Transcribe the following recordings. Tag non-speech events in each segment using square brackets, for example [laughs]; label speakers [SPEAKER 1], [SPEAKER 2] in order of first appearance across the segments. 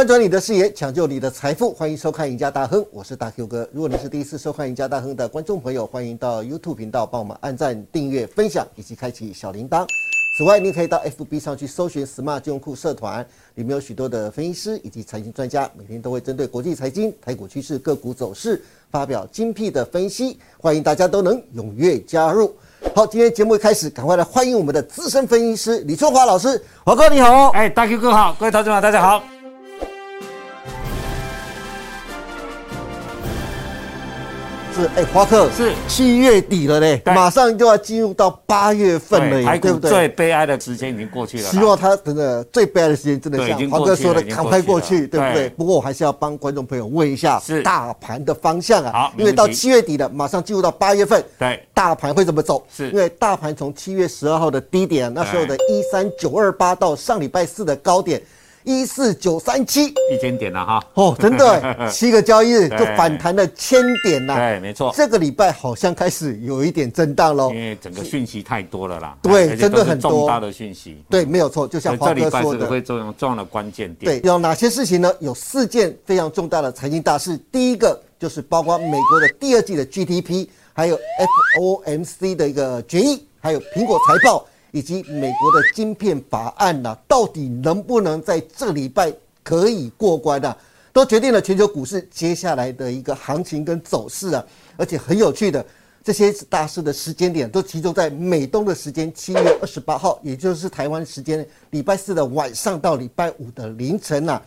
[SPEAKER 1] 翻转你的视野，抢救你的财富，欢迎收看《赢家大亨》，我是大 Q 哥。如果你是第一次收看《赢家大亨》的观众朋友，欢迎到 YouTube 频道帮我们按赞、订阅、分享以及开启小铃铛。此外，你可以到 FB 上去搜寻 “Smart 金融库社团”，里面有许多的分析师以及财经专家，每天都会针对国际财经、台股趋势、个股走势发表精辟的分析，欢迎大家都能踊跃加入。好，今天节目一开始，赶快来欢迎我们的资深分析师李春华老师，华哥你好。
[SPEAKER 2] 哎，大 Q 哥好，各位投资者大家好。
[SPEAKER 1] 是哎，华克
[SPEAKER 2] 是
[SPEAKER 1] 七月底了嘞，马上就要进入到八月份了，
[SPEAKER 2] 对不对？最悲哀的时间已经过去了。
[SPEAKER 1] 希望他真的最悲哀的时间真的像华哥说的，赶快过去，对不对？不过我还是要帮观众朋友问一下，是大盘的方向啊。
[SPEAKER 2] 好，
[SPEAKER 1] 因为到七月底了，马上进入到八月份，
[SPEAKER 2] 对，
[SPEAKER 1] 大盘会怎么走？
[SPEAKER 2] 是
[SPEAKER 1] 因为大盘从七月十二号的低点，那时候的一三九二八到上礼拜四的高点。一四九三七，
[SPEAKER 2] 一千点了哈！
[SPEAKER 1] 哦，真的，[laughs] 七个交易日就反弹了千点呐。
[SPEAKER 2] 对，没错。
[SPEAKER 1] 这个礼拜好像开始有一点震荡喽，
[SPEAKER 2] 因为整个讯息太多了啦。
[SPEAKER 1] 对，真的很多
[SPEAKER 2] 重大的讯息。
[SPEAKER 1] 对，没有错，就像华哥说的，
[SPEAKER 2] 会作用重要的关键点。
[SPEAKER 1] 对，有哪些事情呢？有四件非常重大的财经大事。第一个就是包括美国的第二季的 GDP，还有 FOMC 的一个决议，还有苹果财报。以及美国的晶片法案呐，到底能不能在这礼拜可以过关呢？都决定了全球股市接下来的一个行情跟走势啊！而且很有趣的，这些大事的时间点都集中在美东的时间七月二十八号，也就是台湾时间礼拜四的晚上到礼拜五的凌晨呐。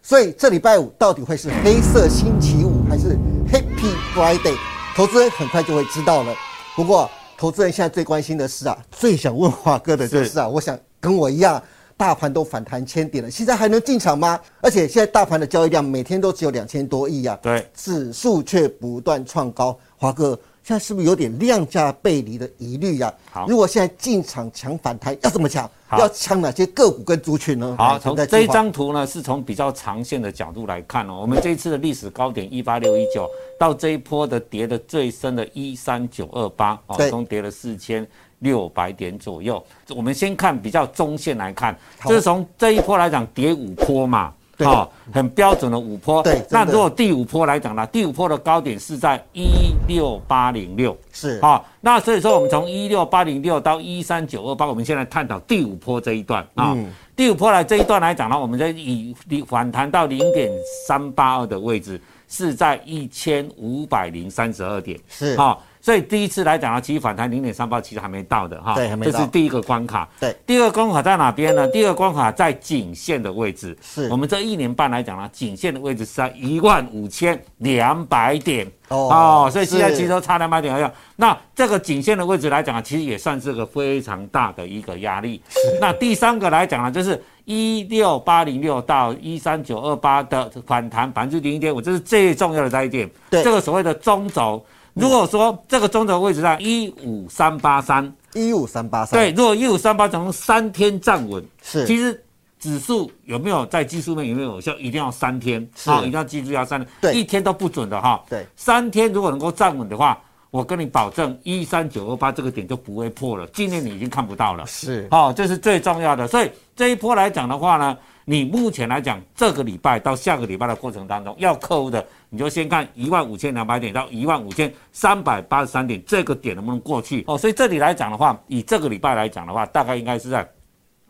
[SPEAKER 1] 所以这礼拜五到底会是黑色星期五还是 Happy Friday？投资人很快就会知道了。不过，投资人现在最关心的是啊，最想问华哥的就是啊，我想跟我一样，大盘都反弹千点了，现在还能进场吗？而且现在大盘的交易量每天都只有两千多亿啊，
[SPEAKER 2] 对，
[SPEAKER 1] 指数却不断创高，华哥。现在是不是有点量价背离的疑虑呀？
[SPEAKER 2] 好，
[SPEAKER 1] 如果现在进场抢反弹，要怎么抢？要抢哪些个股跟族群呢？
[SPEAKER 2] 好，从这一张图呢，是从比较长线的角度来看哦。我们这一次的历史高点一八六一九，到这一波的跌的最深的一三九二八，哦，共跌了四千六百点左右。我们先看比较中线来看，这是从这一波来讲，跌五波嘛。好，很标准的五波。
[SPEAKER 1] 对，
[SPEAKER 2] 那如果第五波来讲呢？第五波的高点是在一六八零六。
[SPEAKER 1] 是。
[SPEAKER 2] 好，那所以说我们从一六八零六到一三九二八，我们现在探讨第五波这一段啊。第五波来这一段来讲呢，我们在以反弹到零点三八二的位置，是在一千五百零三十二点。
[SPEAKER 1] 是。
[SPEAKER 2] 好。所以第一次来讲呢，其实反弹零点三八其实还没到的
[SPEAKER 1] 哈，对，还没
[SPEAKER 2] 到。这是第一个关卡。
[SPEAKER 1] 对，
[SPEAKER 2] 第二个关卡在哪边呢？第二个关卡在颈线的位置。
[SPEAKER 1] 是。
[SPEAKER 2] 我们这一年半来讲呢，颈线的位置是在一万五千两百点。哦。所以现在其实都差两百点而已。那这个颈线的位置来讲啊，其实也算是个非常大的一个压力。那第三个来讲呢，就是一六八零六到一三九二八的反弹百分之零点五，这是最重要的这一点。
[SPEAKER 1] 对。
[SPEAKER 2] 这个所谓的中轴。如果说这个中轴位置在一五三八三，
[SPEAKER 1] 一五三八三，
[SPEAKER 2] 对，如果一五三八从三天站稳，
[SPEAKER 1] 是，
[SPEAKER 2] 其实指数有没有在技术面有没有？有效，一定要三天，
[SPEAKER 1] 好，
[SPEAKER 2] 一定要记住要三天，
[SPEAKER 1] 对，
[SPEAKER 2] 一天都不准的哈，
[SPEAKER 1] 对，
[SPEAKER 2] 三天如果能够站稳的话，我跟你保证一三九二八这个点就不会破了，今年你已经看不到了，
[SPEAKER 1] 是，
[SPEAKER 2] 好，这是最重要的，所以这一波来讲的话呢。你目前来讲，这个礼拜到下个礼拜的过程当中，要克服的，你就先看一万五千两百点到一万五千三百八十三点这个点能不能过去哦。所以这里来讲的话，以这个礼拜来讲的话，大概应该是在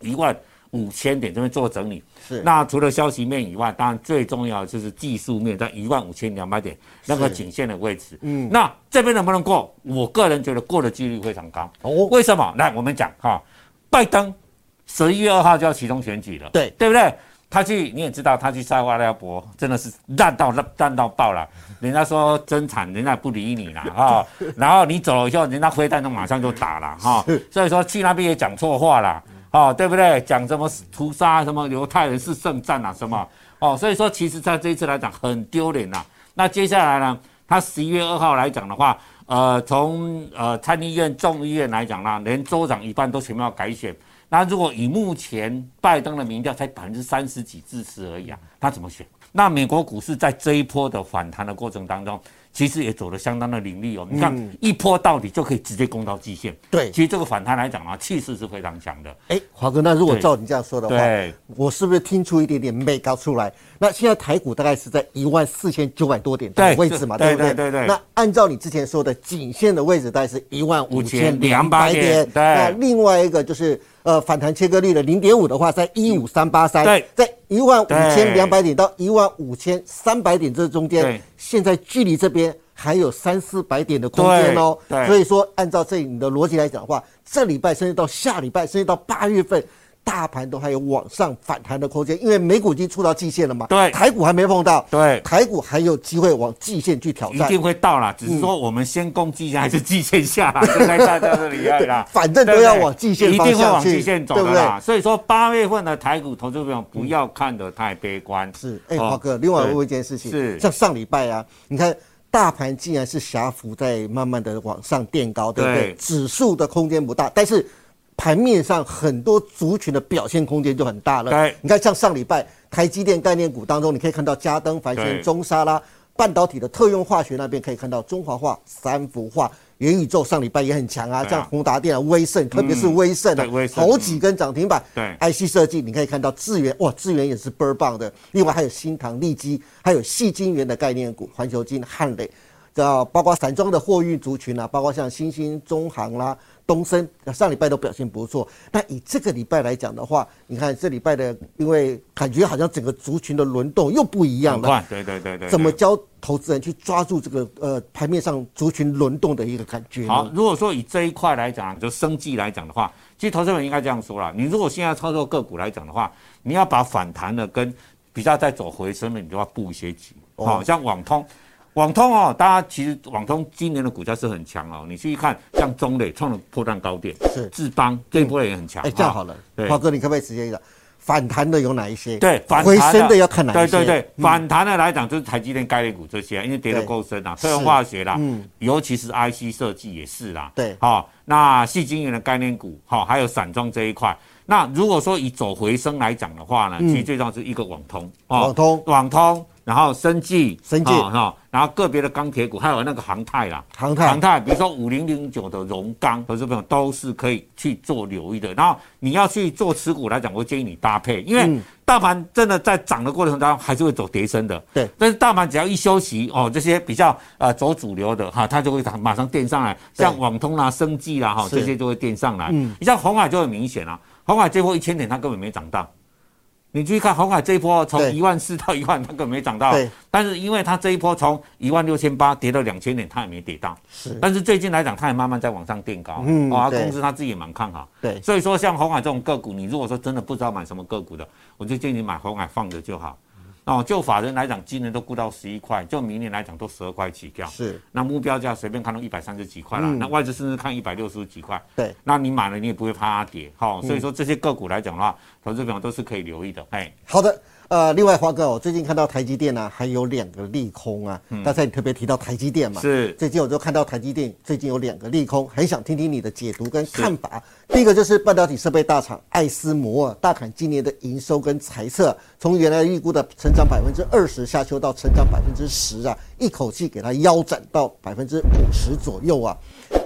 [SPEAKER 2] 一万五千点这边做整理。
[SPEAKER 1] 是。
[SPEAKER 2] 那除了消息面以外，当然最重要的就是技术面，在一万五千两百点那个颈线的位置。嗯。那这边能不能过？我个人觉得过的几率非常高。哦。为什么？来，我们讲哈，拜登。十一月二号就要启动选举了，
[SPEAKER 1] 对
[SPEAKER 2] 对不对？他去你也知道，他去塞瓦利亚博真的是烂到烂烂到爆了。人家说真惨，人家不理你了 [laughs] 哈。然后你走了以后，人家飞弹都马上就打了哈。所以说去那边也讲错话了，哦，对不对？讲什么屠杀什么犹太人是圣战啊什么哦。所以说，其实在这一次来讲很丢脸呐。那接下来呢，他十一月二号来讲的话，呃，从呃参议院、众议院来讲呢，连州长一半都全部要改选。那如果以目前拜登的民调才百分之三十几支持而已啊，他怎么选？那美国股市在这一波的反弹的过程当中。其实也走得相当的凌厉哦，你看一波到底就可以直接攻到季线。
[SPEAKER 1] 对，
[SPEAKER 2] 其实这个反弹来讲啊，气势是非常强的。
[SPEAKER 1] 哎，华哥，那如果照你这样说的话，我是不是听出一点点美高出来？那现在台股大概是在一万四千九百多点的位置嘛，对不对？
[SPEAKER 2] 对对。
[SPEAKER 1] 那按照你之前说的颈线的位置，大概是一万五千两百点。
[SPEAKER 2] 对。那
[SPEAKER 1] 另外一个就是呃反弹切割率的零点五的话，在一五三八三。
[SPEAKER 2] 对。
[SPEAKER 1] 在一万五千两百点到一万五千三百点这中间，现在距离这边。还有三四百点的空间哦，所以说按照这你的逻辑来讲的话，这礼拜甚至到下礼拜，甚至到八月份，大盘都还有往上反弹的空间，因为美股已经触到季线了嘛，
[SPEAKER 2] 对，
[SPEAKER 1] 台股还没碰到，
[SPEAKER 2] 对，
[SPEAKER 1] 台股还有机会往季线去挑战，
[SPEAKER 2] 一定会到啦，只是说我们先攻季线还是季线下，[laughs] 就在大家这里对啦，[laughs]
[SPEAKER 1] 反正都要往季线，
[SPEAKER 2] 一定会往季线走的啦，所以说八月份的台股投资朋友不要看得太悲观，
[SPEAKER 1] 是，哎，华哥，另外问一件事情，
[SPEAKER 2] 是，
[SPEAKER 1] 像上礼拜啊，你看。大盘竟然是狭幅在慢慢的往上垫高，对不对？指数的空间不大，但是盘面上很多族群的表现空间就很大了。
[SPEAKER 2] 对，
[SPEAKER 1] 你看像上礼拜台积电概念股当中，你可以看到嘉登、凡轩、中沙啦，半导体的特用化学那边可以看到中华化、三氟化。元宇宙上礼拜也很强啊，像宏达电啊、威盛，特别是威盛啊，好几根涨停板。
[SPEAKER 2] 对
[SPEAKER 1] ，IC 设计你可以看到智源，哇，智源也是倍儿棒的。另外还有新唐、利基，还有细晶圆的概念股，环球金、汉磊，这包括散装的货运族群啊，包括像新兴、中航啦。东升上礼拜都表现不错，那以这个礼拜来讲的话，你看这礼拜的，因为感觉好像整个族群的轮动又不一样了。
[SPEAKER 2] 对对对对。
[SPEAKER 1] 怎么教投资人去抓住这个呃盘面上族群轮动的一个感觉？
[SPEAKER 2] 好，如果说以这一块来讲，就生计来讲的话，其实投资人应该这样说了：你如果现在操作个股来讲的话，你要把反弹的跟比较在走回升的，你就要布一些局。好像网通。网通哦，大家其实网通今年的股价是很强哦。你去看，像中磊创了破断高点，
[SPEAKER 1] 是
[SPEAKER 2] 智邦这一波也很强。
[SPEAKER 1] 哎，这样好了，
[SPEAKER 2] 对，
[SPEAKER 1] 华哥，你可不可以直接一个反弹的有哪一些？
[SPEAKER 2] 对，
[SPEAKER 1] 回升的要看哪
[SPEAKER 2] 一些？对对对，反弹的来讲就是台积电概念股这些，因为跌得够深啊，特用化学啦，嗯，尤其是 IC 设计也是啦，
[SPEAKER 1] 对，
[SPEAKER 2] 好，那细晶圆的概念股，好，还有散装这一块。那如果说以走回升来讲的话呢，其实最重要是一个网通，
[SPEAKER 1] 网通，
[SPEAKER 2] 网通。然后生技，
[SPEAKER 1] 生技。哈，
[SPEAKER 2] 然后个别的钢铁股，还有那个航太啦，
[SPEAKER 1] 航太，
[SPEAKER 2] 航太，比如说五零零九的荣钢，投资朋友都是可以去做留意的。然后你要去做持股来讲，我建议你搭配，因为大盘真的在涨的过程当中还是会走跌升的。
[SPEAKER 1] 对，
[SPEAKER 2] 但是大盘只要一休息哦，这些比较呃走主流的哈，它就会马上垫上来，像网通啦、生技啦哈，这些就会垫上来。嗯，你像红海就很明显啊，红海这波一千点它根本没涨到。你注意看，红海这一波从一万四到一万，它根本没涨到。但是因为它这一波从一万六千八跌到两千点，它也没跌到。
[SPEAKER 1] 是。
[SPEAKER 2] 但是最近来讲，它也慢慢在往上垫高。嗯。啊，公司它自己也蛮看好。
[SPEAKER 1] 对。
[SPEAKER 2] 所以说，像红海这种个股，你如果说真的不知道买什么个股的，我就建议你买红海放着就好。哦，就法人来讲，今年都估到十一块，就明年来讲都十二块起跳。
[SPEAKER 1] 是。
[SPEAKER 2] 那目标价随便看到一百三十几块了，那外资甚至看一百六十几块。
[SPEAKER 1] 对。
[SPEAKER 2] 那你买了，你也不会怕它跌。好，所以说这些个股来讲的话，投资朋友都是可以留意的。哎，
[SPEAKER 1] 好的。呃，另外华哥，我最近看到台积电呢，还有两个利空啊。刚才你特别提到台积电嘛，
[SPEAKER 2] 是。
[SPEAKER 1] 最近我就看到台积电最近有两个利空，很想听听你的解读跟看法。第一个就是半导体设备大厂艾斯摩尔大砍今年的营收跟财测，从原来预估的成长百分之二十下修到成长百分之十啊，一口气给它腰斩到百分之五十左右啊。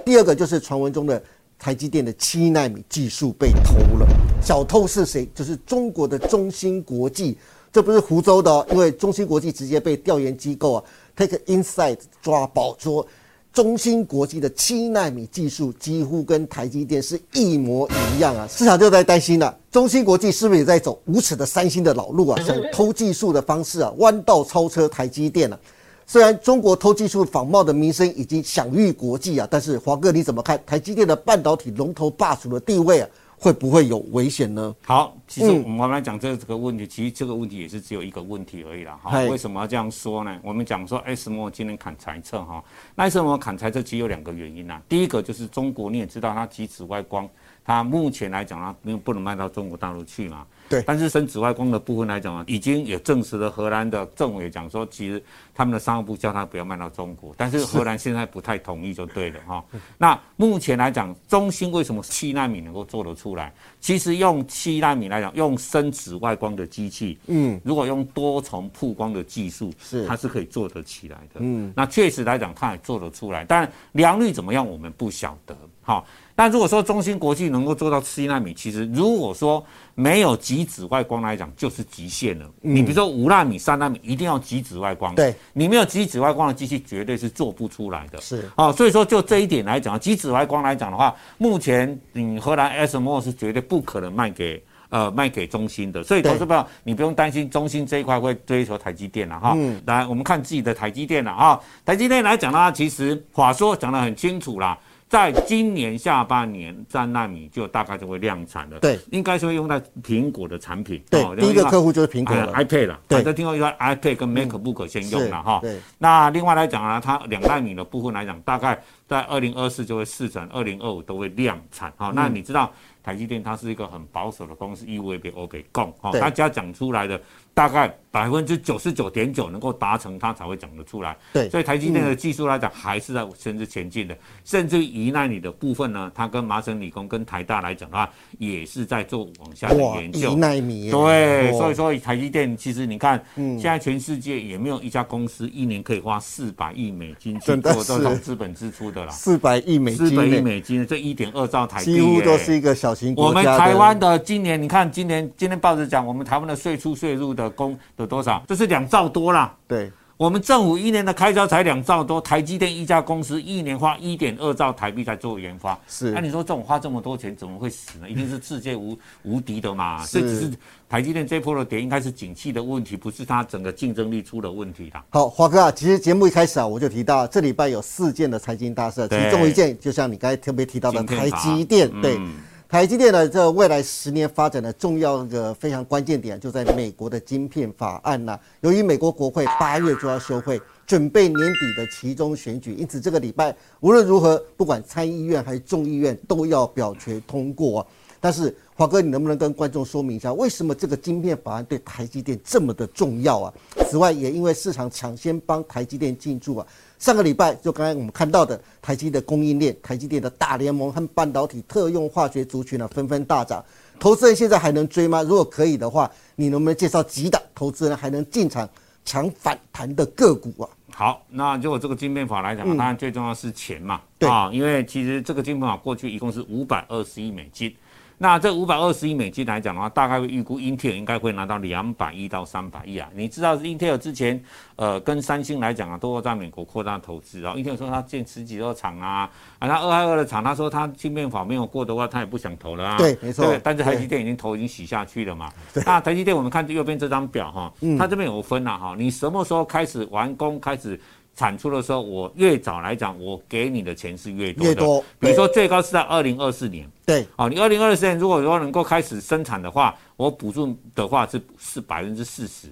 [SPEAKER 1] 第二个就是传闻中的台积电的七纳米技术被偷了，小偷是谁？就是中国的中芯国际。这不是湖州的哦，因为中芯国际直接被调研机构啊 Take Insight 抓宝说，中芯国际的七纳米技术几乎跟台积电是一模一样啊，市场就在担心了，中芯国际是不是也在走无耻的三星的老路啊，[laughs] 想偷技术的方式啊，弯道超车台积电啊？虽然中国偷技术仿冒的名声已经享誉国际啊，但是华哥你怎么看台积电的半导体龙头霸主的地位啊？会不会有危险呢？
[SPEAKER 2] 好，其实我们来讲这这个问题，其实这个问题也是只有一个问题而已啦。哈，为什么要这样说呢？我们讲说，S M 今天砍财测哈，那 S M 砍财测其实有两个原因呐。第一个就是中国你也知道，它极紫外光，它目前来讲啊，没有不能卖到中国大陆去嘛。
[SPEAKER 1] 对
[SPEAKER 2] 但是深紫外光的部分来讲啊，已经也证实了荷兰的政委讲说，其实他们的商务部叫他不要卖到中国，但是荷兰现在不太同意就对了哈。那目前来讲，中芯为什么七纳米能够做得出来？其实用七纳米来讲，用深紫外光的机器，
[SPEAKER 1] 嗯，
[SPEAKER 2] 如果用多重曝光的技术，
[SPEAKER 1] 是
[SPEAKER 2] 它是可以做得起来的。
[SPEAKER 1] 嗯，
[SPEAKER 2] 那确实来讲，它也做得出来，但良率怎么样，我们不晓得。好，那如果说中芯国际能够做到七纳米，其实如果说没有极紫外光来讲，就是极限了。你比如说五纳米、三纳米，一定要极紫外光。
[SPEAKER 1] 嗯对，
[SPEAKER 2] 你没有极紫外光的机器，绝对是做不出来的。
[SPEAKER 1] 是
[SPEAKER 2] 哦，所以说就这一点来讲，极紫外光来讲的话，目前你荷兰 SMO 是绝对不可能卖给。呃，卖给中芯的，所以投资朋友，你不用担心中芯这一块会追求台积电了哈。
[SPEAKER 1] 嗯
[SPEAKER 2] 来，我们看自己的台积电了啊。台积电来讲呢，其实话说讲得很清楚啦，在今年下半年三纳米就大概就会量产了。
[SPEAKER 1] 对，
[SPEAKER 2] 应该是会用在苹果的产品。
[SPEAKER 1] 对，
[SPEAKER 2] 哦
[SPEAKER 1] 第一个客户就是苹果
[SPEAKER 2] ，iPad 了，
[SPEAKER 1] 对
[SPEAKER 2] 听说一个 iPad 跟 MacBook 先用了哈。
[SPEAKER 1] 对，
[SPEAKER 2] 那另外来讲呢，它两纳米的部分来讲，大概在二零二四就会试产，二零二五都会量产。哈、那你知道台积电它是一个很保守的公司，义务被欧北供，哈，
[SPEAKER 1] 对。
[SPEAKER 2] 大家讲出来的大概百分之九十九点九能够达成，它才会讲得出来。
[SPEAKER 1] 对。
[SPEAKER 2] 所以台积电的技术来讲，还是在甚至前进的，甚至于一纳米的部分呢，它跟麻省理工跟台大来讲的话，也是在做往下的，研究。
[SPEAKER 1] 一。纳米，
[SPEAKER 2] 对，
[SPEAKER 1] 哦
[SPEAKER 2] 所以说台积电其实你看，
[SPEAKER 1] 嗯。
[SPEAKER 2] 现在全世界也没有一家公司一年可以花四百亿美金去做这
[SPEAKER 1] 是
[SPEAKER 2] 种资本支出的啦。
[SPEAKER 1] 四百亿美金
[SPEAKER 2] 四百亿
[SPEAKER 1] 金，
[SPEAKER 2] 美金，这一点二兆台币
[SPEAKER 1] 几乎都是一个小型
[SPEAKER 2] 我们
[SPEAKER 1] 国家的
[SPEAKER 2] 台湾的今年，你看今年今天报纸讲，我们台湾的税出税入的公有多少？这是两兆多啦。
[SPEAKER 1] 对
[SPEAKER 2] 我们政府一年的开销才两兆多，台积电一家公司一年花一点二兆台币在做研发。
[SPEAKER 1] 是
[SPEAKER 2] 那、你说这种花这么多钱，怎么会死呢？一定是世界无 [laughs] 无敌的嘛。这只是台积电这波的跌，应该是景气的问题，不是它整个竞争力出了问题啦。
[SPEAKER 1] 好，华哥啊，其实节目一开始啊，我就提到这礼拜有四件的财经大事，其中一件就像你刚才特别提到的台积电，对。
[SPEAKER 2] 嗯
[SPEAKER 1] 台积电的这未来十年发展的重要的非常关键点，就在美国的晶片法案呐、由于美国国会八月就要休会，准备年底的其中选举，因此这个礼拜无论如何，不管参议院还是众议院都要表决通过、啊。但是华哥，你能不能跟观众说明一下，为什么这个晶片法案对台积电这么的重要啊？此外，也因为市场抢先帮台积电进驻啊，上个礼拜就刚才我们看到的台积的供应链、台积电的大联盟和半导体特用化学族群呢、纷纷大涨。投资人现在还能追吗？如果可以的话，你能不能介绍几档投资人还能进场抢反弹的个股啊？
[SPEAKER 2] 好，那就这个晶片法来讲，当然最重要是钱嘛，
[SPEAKER 1] 对
[SPEAKER 2] 啊，因为其实这个晶片法过去一共是五百二十亿美金。那这五百二十亿美金来讲的话，大概会预估英特尔应该会拿到两百亿到三百亿啊。你知道英特尔之前，呃，跟三星来讲啊，都要在美国扩大投资。然后英特尔说他建十几座厂啊，啊，他二二二的厂，他说他芯片法没有过的话，他也不想投了啊。
[SPEAKER 1] 对没错
[SPEAKER 2] 对但是台积电已经投已经洗下去了嘛。那台积电我们看右边这张表哈，它这边有分了哈，你什么时候开始完工开始。产出的时候，我越早来讲，我给你的钱是越多的。
[SPEAKER 1] 越多
[SPEAKER 2] 比如说最高是在二零二四年，
[SPEAKER 1] 对，
[SPEAKER 2] 哦，你二零二四年如果说能够开始生产的话，我补助的话是是百分之四十，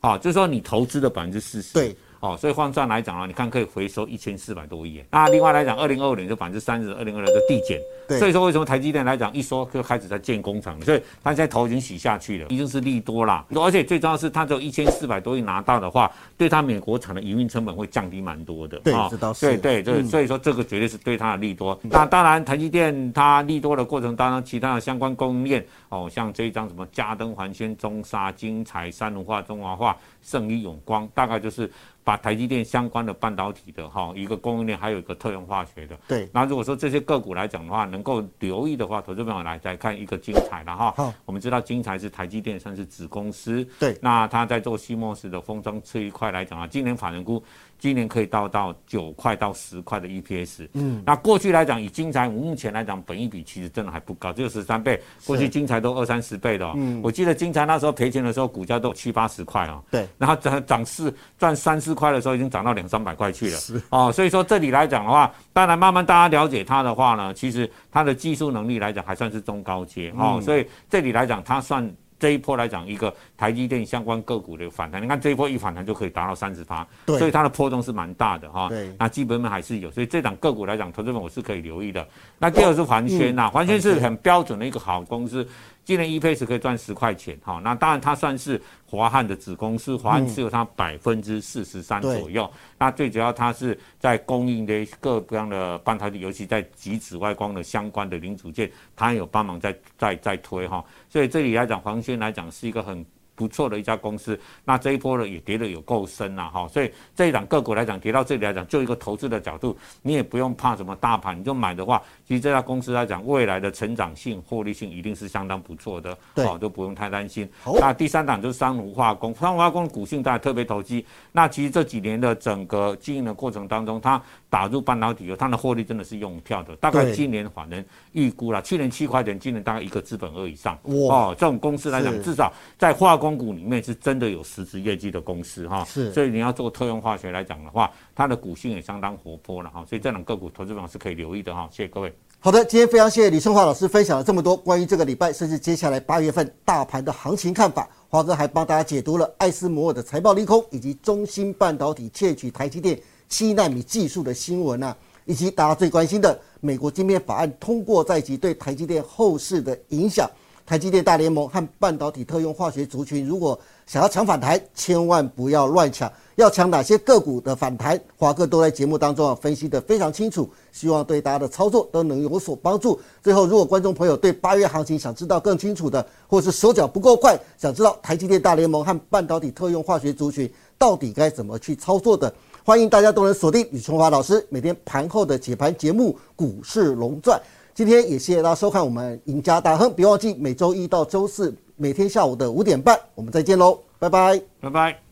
[SPEAKER 2] 啊，就是说你投资的百分之四十。
[SPEAKER 1] 对。
[SPEAKER 2] 哦，所以换算来讲啊，你看可以回收一千四百多亿。那另外来讲，二零二五年就百分之三十，二零二六就递减。
[SPEAKER 1] 对
[SPEAKER 2] 所以说为什么台积电来讲一说就开始在建工厂，所以它现在头已经洗下去了，已经是利多啦。而且最重要是它只有一千四百多亿拿到的话，对它美国厂的营运成本会降低蛮多的。
[SPEAKER 1] 对
[SPEAKER 2] 哦
[SPEAKER 1] 这倒是
[SPEAKER 2] 对对对，所以说这个绝对是对它的利多。那当然，台积电它利多的过程当中，其他的相关供应链哦，像这一张什么嘉登环宣、中沙、精彩、三文化、中华化、盛一永光，大概就是把台积电相关的半导体的哈、一个供应链，还有一个特用化学的。
[SPEAKER 1] 对
[SPEAKER 2] 那如果说这些个股来讲的话，能够留意的话，投资朋友来再看一个精彩了哈。
[SPEAKER 1] 好
[SPEAKER 2] 我们知道精彩是台积电算是子公司，
[SPEAKER 1] 对
[SPEAKER 2] 那它在做西莫斯的封装这一块来讲啊，今年法人估今年可以到到九块到十块的 EPS。嗯，那过去来讲，以金财目前来讲，本益比其实真的还不高，只有十三倍。过去金财都二三十倍的、哦。嗯，我记得金财那时候赔钱的时候，股价都七八十块哦。
[SPEAKER 1] 对，
[SPEAKER 2] 然后涨涨四赚三四块的时候，已经涨到两三百块去了。是哦，所以说这里来讲的话，当然慢慢大家了解它的话呢，其实它的技术能力来讲还算是中高阶
[SPEAKER 1] 嗯
[SPEAKER 2] 哦，所以这里来讲它算。这一波来讲，一个台积电相关个股的反弹，你看这一波一反弹就可以达到三十趴，所以它的波动是蛮大的哈。
[SPEAKER 1] 对
[SPEAKER 2] 那基本面还是有，所以这档个股来讲，投资者我是可以留意的。那第二是环轩呐，环轩是很标准的一个好公司。今年 EPS 可以赚十块钱，哈，那当然它算是华汉的子公司，华汉持有它百分之四十三左右。那最主要它是在供应的各各样的半导体，尤其在极紫外光的相关的零组件，它有帮忙在在在推哈。所以这里来讲，黄轩来讲是一个很。不错的一家公司，那这一波呢也跌得有够深了哈，所以这一档个股来讲，跌到这里来讲，就一个投资的角度，你也不用怕什么大盘，你就买的话，其实这家公司来讲，未来的成长性、获利性一定是相当不错的，
[SPEAKER 1] 好，
[SPEAKER 2] 都不用太担心。那第三档就是三无化工，三无化工股性大家特别投机，那其实这几年的整个经营的过程当中，它打入半导体，它的获利真的是用跳的，大概今年反正预估了，去年七块钱，今年大概一个资本额以上，哇，哦，这种公司来讲，至少在化工。股里面是真的有实质业绩的公司哈，
[SPEAKER 1] 是，
[SPEAKER 2] 所以你要做特用化学来讲的话，它的股性也相当活泼了哈，所以这种个股投资方是可以留意的哈。谢谢各位。
[SPEAKER 1] 好的，今天非常谢谢李春华老师分享了这么多关于这个礼拜甚至接下来八月份大盘的行情看法。华哥还帮大家解读了艾斯摩尔的财报利空，以及中芯半导体窃取台积电七纳米技术的新闻啊，以及大家最关心的美国晶片法案通过在即对台积电后市的影响。台积电大联盟和半导体特用化学族群，如果想要抢反弹，千万不要乱抢。要抢哪些个股的反弹，华哥都在节目当中啊分析的非常清楚，希望对大家的操作都能有所帮助。最后，如果观众朋友对八月行情想知道更清楚的，或是手脚不够快，想知道台积电大联盟和半导体特用化学族群到底该怎么去操作的，欢迎大家都能锁定李春华老师每天盘后的解盘节目《股市龙钻》。今天也谢谢大家收看我们赢家大亨，别忘记每周一到周四每天下午的五点半，我们再见喽，拜拜，
[SPEAKER 2] 拜拜。